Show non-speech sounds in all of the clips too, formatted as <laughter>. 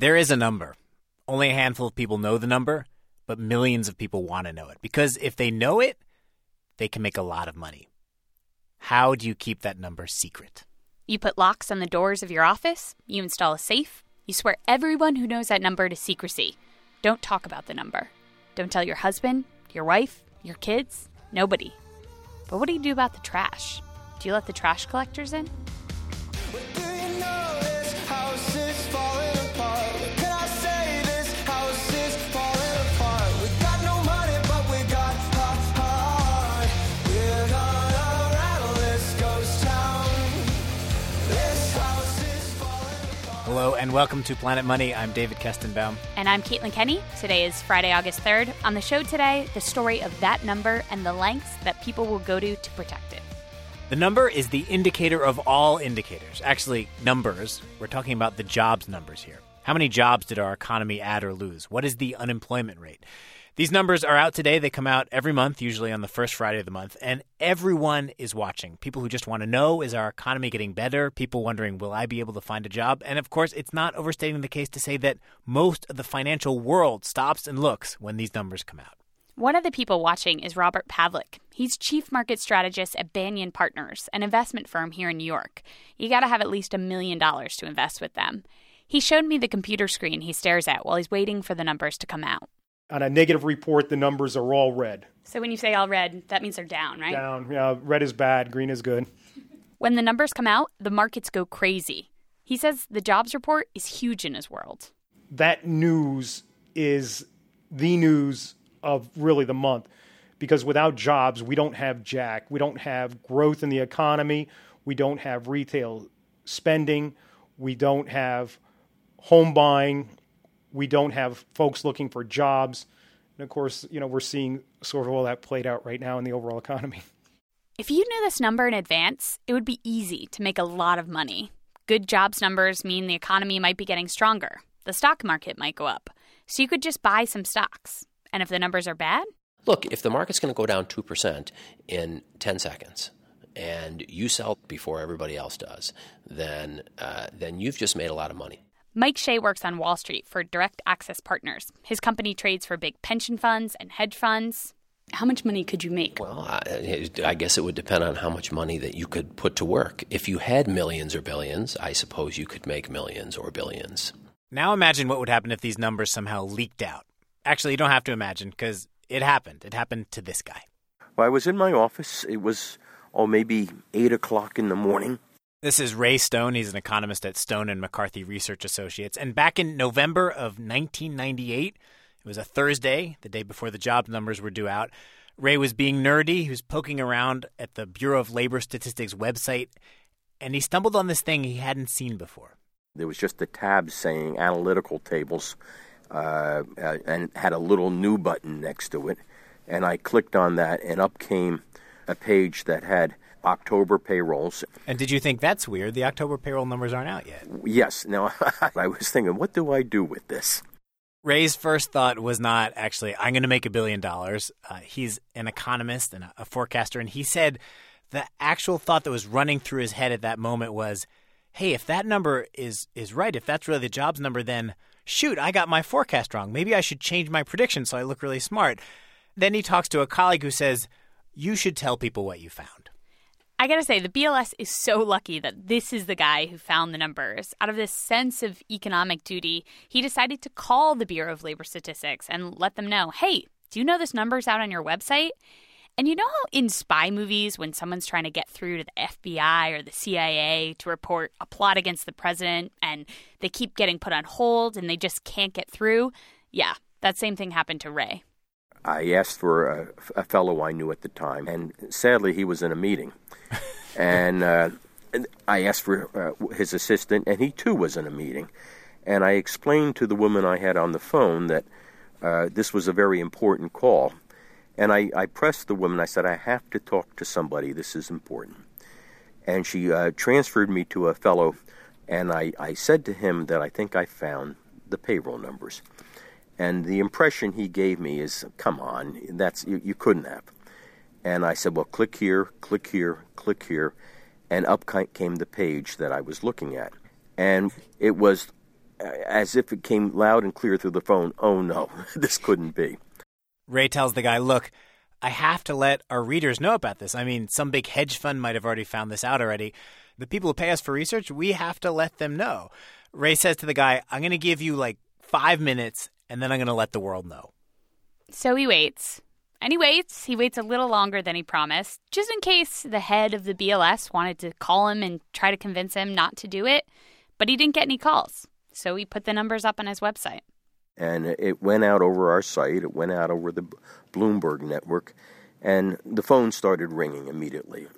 There is a number. Only a handful of people know the number, but millions of people want to know it because if they know it, they can make a lot of money. How do you keep that number secret? You put locks on the doors of your office, you install a safe, you swear everyone who knows that number to secrecy. Don't talk about the number. Don't tell your husband, your wife, your kids, nobody. But what do you do about the trash? Do you let the trash collectors in? Hello and welcome to Planet Money. I'm David Kestenbaum. And I'm Caitlin Kenney. Today is Friday, August 3rd. On the show today, the story of that number and the lengths that people will go to to protect it. The number is the indicator of all indicators. Actually, numbers. We're talking about the jobs numbers here. How many jobs did our economy add or lose? What is the unemployment rate? These numbers are out today. They come out every month, usually on the first Friday of the month, and everyone is watching. People who just want to know is our economy getting better? People wondering, will I be able to find a job? And of course, it's not overstating the case to say that most of the financial world stops and looks when these numbers come out. One of the people watching is Robert Pavlik. He's chief market strategist at Banyan Partners, an investment firm here in New York. You got to have at least a million dollars to invest with them. He showed me the computer screen he stares at while he's waiting for the numbers to come out on a negative report, the numbers are all red. So when you say all red, that means they're down, right? Down. Yeah, red is bad, green is good. When the numbers come out, the markets go crazy. He says the jobs report is huge in his world. That news is the news of really the month because without jobs, we don't have jack. We don't have growth in the economy. We don't have retail spending. We don't have home buying we don't have folks looking for jobs. And of course, you know, we're seeing sort of all that played out right now in the overall <laughs> economy. If you knew this number in advance, it would be easy to make a lot of money. Good jobs numbers mean the economy might be getting stronger. The stock market might go up. So you could just buy some stocks. And if the numbers are bad? Look, if the market's going to go down 2% in 10 seconds, and you sell before everybody else does, then uh, then you've just made a lot of money. Mike Shea works on Wall Street for Direct Access Partners. His company trades for big pension funds and hedge funds. How much money could you make? Well, I, I, guess it would depend on how much money that you could put to work. If you had millions or billions, I suppose you could make millions or billions. Now imagine what would happen if these numbers somehow leaked out. Actually, you don't have to imagine because it happened. It happened to this guy. Well, I was in my office. It was, oh, maybe 8 o'clock in the morning. This is Ray Stone. He's an economist at Stone and McCarthy Research Associates. And back in November of 1998, it was a Thursday, the day before the job numbers were due out. Ray was being nerdy. He was poking around at the Bureau of Labor Statistics website, and he stumbled on this thing he hadn't seen before. There was just a tab saying analytical tables uh, uh and had a little new button next to it. And I clicked on that, and up came a page that had October payrolls. And did you think that's weird? The October payroll numbers aren't out yet. Yes. Now, <laughs> I was thinking, what do I do with this? Ray's first thought was not actually, I'm going to make a billion dollars. Uh, he's an economist and a forecaster, and he said the actual thought that was running through his head at that moment was, hey, if that number is, is right, if that's really the jobs number, then shoot, I got my forecast wrong. Maybe I should change my prediction so I look really smart. Then he talks to a colleague who says, you should tell people what you found. I gotta say, the BLS is so lucky that this is the guy who found the numbers. Out of this sense of economic duty, he decided to call the Bureau of Labor Statistics and let them know hey, do you know this number's out on your website? And you know how in spy movies, when someone's trying to get through to the FBI or the CIA to report a plot against the president and they keep getting put on hold and they just can't get through? Yeah, that same thing happened to Ray. I asked for a, a fellow I knew at the time, and sadly, he was in a meeting. <laughs> and uh, I asked for uh, his assistant, and he too was in a meeting. And I explained to the woman I had on the phone that uh, this was a very important call. And I, I, pressed the woman. I said, I have to talk to somebody. This is important. And she uh, transferred me to a fellow, and I, I said to him that I think I found the payroll numbers. And the impression he gave me is, come on, that's you, you couldn't have. And I said, well, click here, click here, click here. And up came the page that I was looking at. And it was uh, as if it came loud and clear through the phone, oh no, <laughs> this couldn't be. Ray tells the guy, look, I have to let our readers know about this. I mean, some big hedge fund might have already found this out already. The people who pay us for research, we have to let them know. Ray says to the guy, I'm going to give you like five minutes and then I'm going to let the world know. So he waits. And he waits. He waits a little longer than he promised, just in case the head of the BLS wanted to call him and try to convince him not to do it. But he didn't get any calls. So he put the numbers up on his website. And it went out over our site, it went out over the Bloomberg network, and the phone started ringing immediately.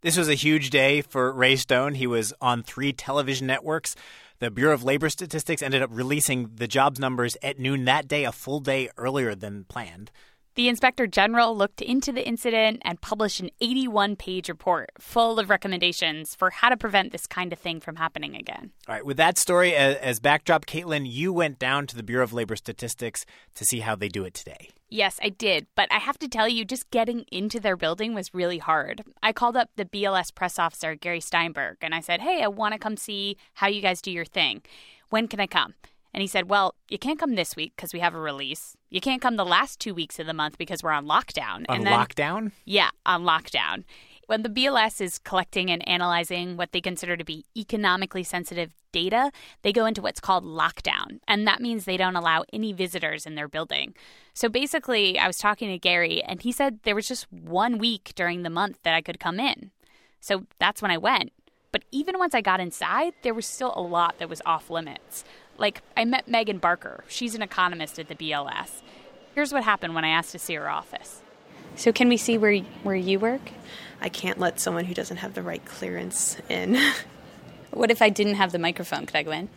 This was a huge day for Ray Stone. He was on three television networks. The Bureau of Labor Statistics ended up releasing the jobs numbers at noon that day, a full day earlier than planned. The inspector general looked into the incident and published an 81 page report full of recommendations for how to prevent this kind of thing from happening again. All right, with that story as, as backdrop, Caitlin, you went down to the Bureau of Labor Statistics to see how they do it today. Yes, I did. But I have to tell you, just getting into their building was really hard. I called up the BLS press officer, Gary Steinberg, and I said, Hey, I want to come see how you guys do your thing. When can I come? And he said, Well, you can't come this week because we have a release. You can't come the last two weeks of the month because we're on lockdown. On and then, lockdown? Yeah, on lockdown. When the BLS is collecting and analyzing what they consider to be economically sensitive data, they go into what's called lockdown. And that means they don't allow any visitors in their building. So basically, I was talking to Gary, and he said there was just one week during the month that I could come in. So that's when I went. But even once I got inside, there was still a lot that was off limits. Like, I met Megan Barker. She's an economist at the BLS. Here's what happened when I asked to see her office. So, can we see where where you work? I can't let someone who doesn't have the right clearance in. <laughs> what if I didn't have the microphone? Could I go in?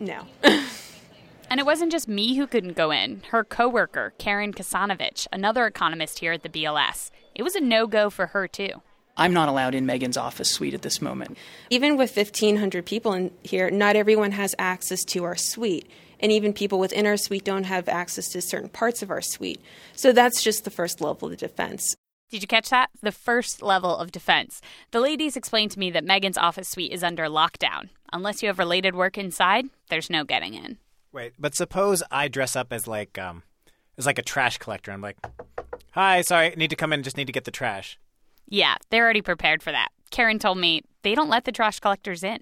No. <laughs> and it wasn't just me who couldn't go in. Her coworker, Karen Kosanovich, another economist here at the BLS. It was a no-go for her too. I'm not allowed in Megan's office suite at this moment. Even with 1,500 people in here, not everyone has access to our suite. And even people within our suite don't have access to certain parts of our suite. So that's just the first level of defense. Did you catch that? The first level of defense. The ladies explained to me that Megan's office suite is under lockdown. Unless you have related work inside, there's no getting in. Wait, but suppose I dress up as like um as like a trash collector. I'm like, "Hi, sorry, need to come in, just need to get the trash." Yeah, they're already prepared for that. Karen told me they don't let the trash collectors in.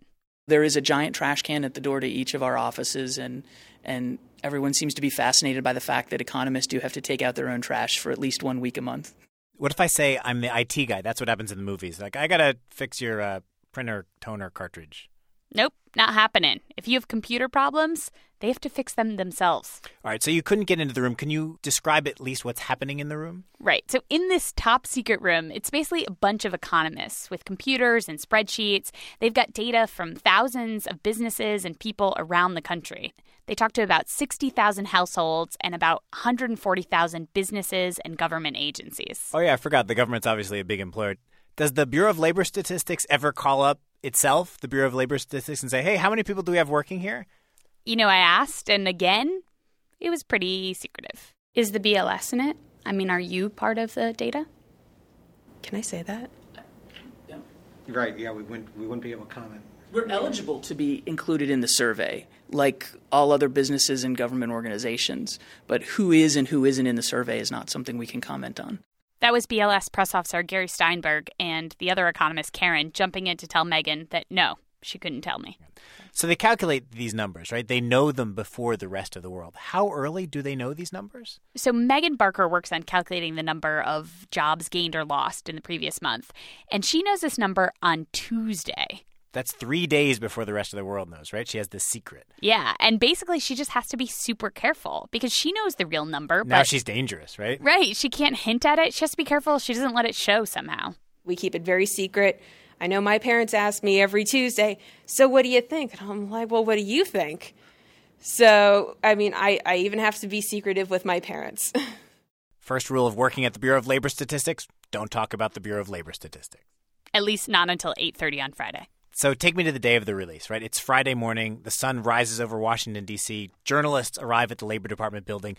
There is a giant trash can at the door to each of our offices, and and everyone seems to be fascinated by the fact that economists do have to take out their own trash for at least one week a month. What if I say I'm the IT guy? That's what happens in the movies. Like, I gotta fix your uh, printer toner cartridge. Nope, not happening. If you have computer problems, they have to fix them themselves. All right, so you couldn't get into the room. Can you describe at least what's happening in the room? Right. So, in this top secret room, it's basically a bunch of economists with computers and spreadsheets. They've got data from thousands of businesses and people around the country. They talk to about 60,000 households and about 140,000 businesses and government agencies. Oh, yeah, I forgot. The government's obviously a big employer. Does the Bureau of Labor Statistics ever call up itself, the Bureau of Labor Statistics, and say, hey, how many people do we have working here? You know, I asked, and again, it was pretty secretive. Is the BLS in it? I mean, are you part of the data? Can I say that? Yeah. Right, yeah, we wouldn't, we wouldn't be able to comment. We're eligible to be included in the survey, like all other businesses and government organizations. But who is and who isn't in the survey is not something we can comment on. That was BLS press officer Gary Steinberg and the other economist, Karen, jumping in to tell Megan that no, she couldn't tell me. So they calculate these numbers, right? They know them before the rest of the world. How early do they know these numbers? So Megan Barker works on calculating the number of jobs gained or lost in the previous month, and she knows this number on Tuesday. That's three days before the rest of the world knows, right? She has this secret. Yeah, and basically she just has to be super careful because she knows the real number. Now but, she's dangerous, right? Right. She can't hint at it. She has to be careful. She doesn't let it show somehow. We keep it very secret. I know my parents ask me every Tuesday, so what do you think? And I'm like, well, what do you think? So, I mean, I, I even have to be secretive with my parents. <laughs> First rule of working at the Bureau of Labor Statistics don't talk about the Bureau of Labor Statistics. At least not until 8:30 on Friday. So take me to the day of the release, right? It's Friday morning. The sun rises over Washington, D.C. Journalists arrive at the Labor Department building.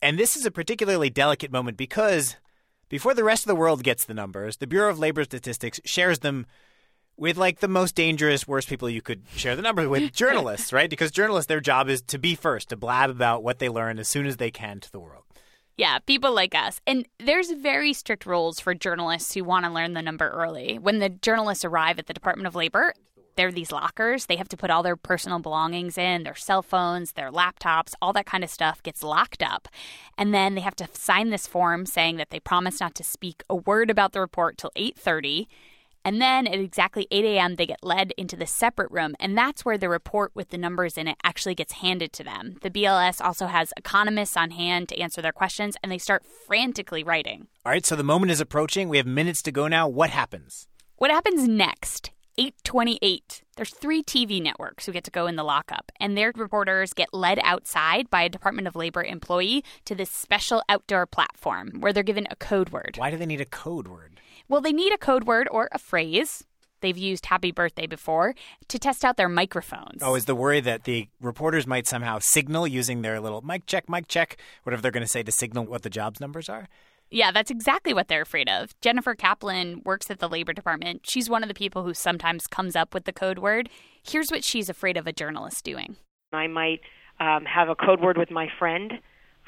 And this is a particularly delicate moment because before the rest of the world gets the numbers, the Bureau of Labor Statistics shares them with like the most dangerous, worst people you could share the number with, journalists, <laughs> right? Because journalists, their job is to be first, to blab about what they learn as soon as they can to the world. Yeah, people like us. And there's very strict rules for journalists who want to learn the number early. When the journalists arrive at the Department of Labor, there are these lockers. They have to put all their personal belongings in, their cell phones, their laptops, all that kind of stuff gets locked up. And then they have to sign this form saying that they promise not to speak a word about the report till 8:30. And then at exactly 8 a.m., they get led into the separate room, and that's where the report with the numbers in it actually gets handed to them. The BLS also has economists on hand to answer their questions, and they start frantically writing. All right, so the moment is approaching. We have minutes to go now. What happens? What happens next? 828. There's three TV networks who get to go in the lockup, and their reporters get led outside by a Department of Labor employee to this special outdoor platform where they're given a code word. Why do they need a code word? Well, they need a code word or a phrase. They've used happy birthday before to test out their microphones. Oh, is the worry that the reporters might somehow signal using their little mic check, mic check, whatever they're going to say to signal what the jobs numbers are? Yeah, that's exactly what they're afraid of. Jennifer Kaplan works at the Labor Department. She's one of the people who sometimes comes up with the code word. Here's what she's afraid of a journalist doing. I might um, have a code word with my friend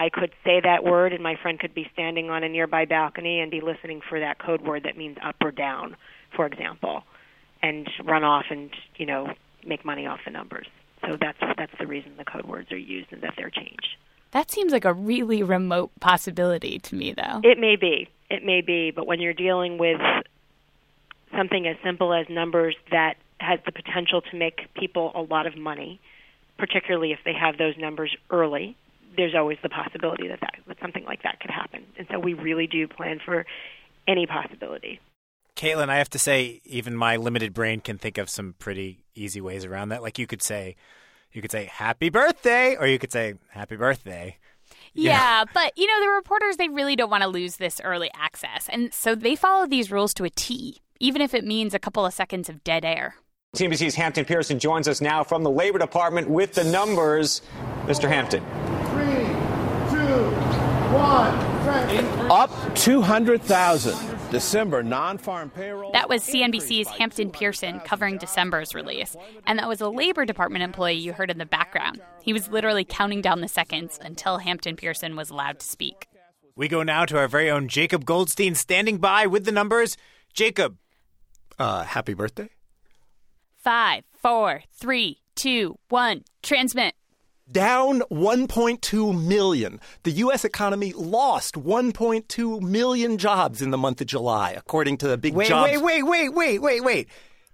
I could say that word, and my friend could be standing on a nearby balcony and be listening for that code word that means up or down, for example, and run off and you know make money off the numbers. So that's that's the reason the code words are used and that they're changed. That seems like a really remote possibility to me, though. It may be. It may be, but when you're dealing with something as simple as numbers that has the potential to make people a lot of money, particularly if they have those numbers early, there's always the possibility that, that that something like that could happen. And so we really do plan for any possibility. Caitlin, I have to say, even my limited brain can think of some pretty easy ways around that. Like you could say, you could say "Happy Birthday," or you could say "Happy Birthday." Yeah, <laughs> but you know the reporters they really don't want to lose this early access, and so they follow these rules to a T, even if it means a couple of seconds of dead air. CNBC's Hampton Pearson joins us now from the Labor Department with the numbers. Mr. Hampton. Three, two, one. Up 200,000. December non-farm payroll. That was CNBC's Hampton Pearson covering December's release. And that was a Labor Department employee you heard in the background. He was literally counting down the seconds until Hampton Pearson was allowed to speak. We go now to our very own Jacob Goldstein standing by with the numbers. Jacob. Uh, happy birthday. Five, four, three, two, one. Transmit. Down 1.2 million. The U.S. economy lost 1.2 million jobs in the month of July, according to the big wait, jobs. Wait, wait, wait, wait, wait, wait.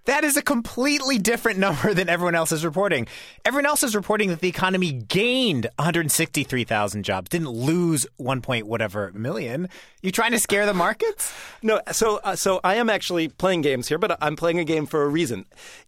That is a completely different <laughs> number than everyone else is reporting. Everyone else is reporting that the economy gained 163,000 jobs, didn't lose 1 point whatever million. You trying to scare the markets? <laughs> No, so uh, so I am actually playing games here, but I'm playing a game for a reason.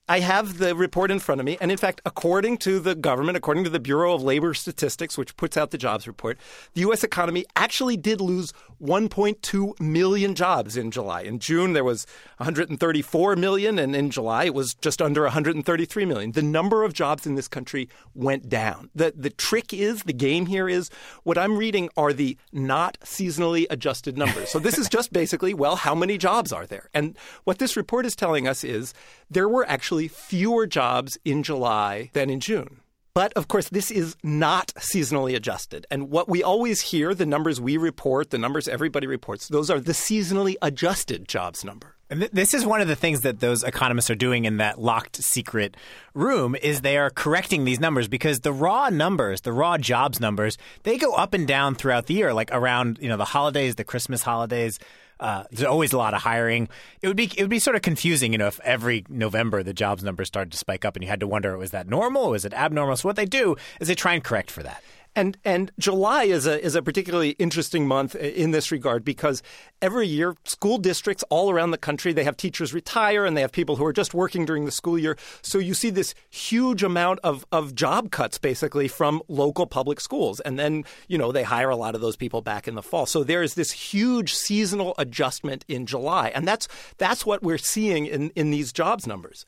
I have the report in front of me, and in fact, according to the government, according to the Bureau of Labor Statistics, which puts out the jobs report, the U.S. economy actually did lose 1.2 million jobs in July. In June, there was 134 million, and in July, it was just under 133 million. The number of jobs in this country went down. The the trick is the game here is what I'm reading are the not seasonally adjusted numbers. So this is <laughs> just basically well, how many jobs are there? And what this report is telling us is there were actually fewer jobs in July than in June. But of course, this is not seasonally adjusted. And what we always hear, the numbers we report, the numbers everybody reports, those are the seasonally adjusted jobs number. This is one of the things that those economists are doing in that locked secret room is they are correcting these numbers because the raw numbers, the raw jobs numbers, they go up and down throughout the year, like around you know the holidays, the Christmas holidays. Uh, there's always a lot of hiring. It would be it would be sort of confusing, you know, if every November the jobs numbers started to spike up and you had to wonder was that normal, was it abnormal? So what they do is they try and correct for that. And and July is a is a particularly interesting month in this regard because every year school districts all around the country they have teachers retire and they have people who are just working during the school year. So you see this huge amount of of job cuts basically from local public schools, and then you know they hire a lot of those people back in the fall. So there is this huge seasonal adjustment in July, and that's that's what we're seeing in in these jobs numbers.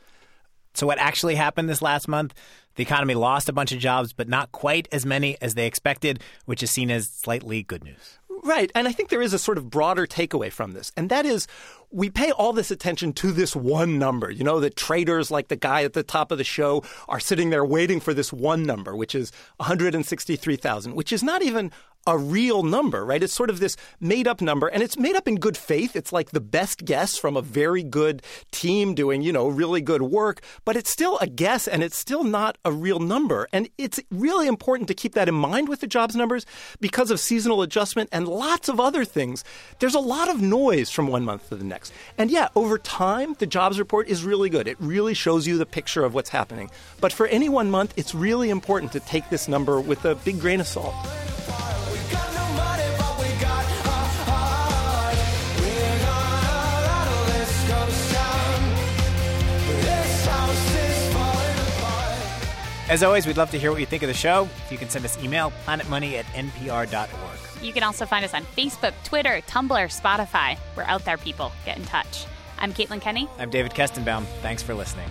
So, what actually happened this last month? The economy lost a bunch of jobs, but not quite as many as they expected, which is seen as slightly good news. Right. And I think there is a sort of broader takeaway from this, and that is we pay all this attention to this one number. You know, that traders like the guy at the top of the show are sitting there waiting for this one number, which is 163,000, which is not even a real number, right? It's sort of this made up number and it's made up in good faith. It's like the best guess from a very good team doing, you know, really good work, but it's still a guess and it's still not a real number. And it's really important to keep that in mind with the jobs numbers because of seasonal adjustment and lots of other things. There's a lot of noise from one month to the next. And yeah, over time, the jobs report is really good. It really shows you the picture of what's happening. But for any one month, it's really important to take this number with a big grain of salt. As always, we'd love to hear what you think of the show. If you can send us email, planetmoney at npr.org. You can also find us on Facebook, Twitter, Tumblr, Spotify. We're out there, people. Get in touch. I'm Caitlin Kenney. I'm David Kestenbaum. Thanks for listening.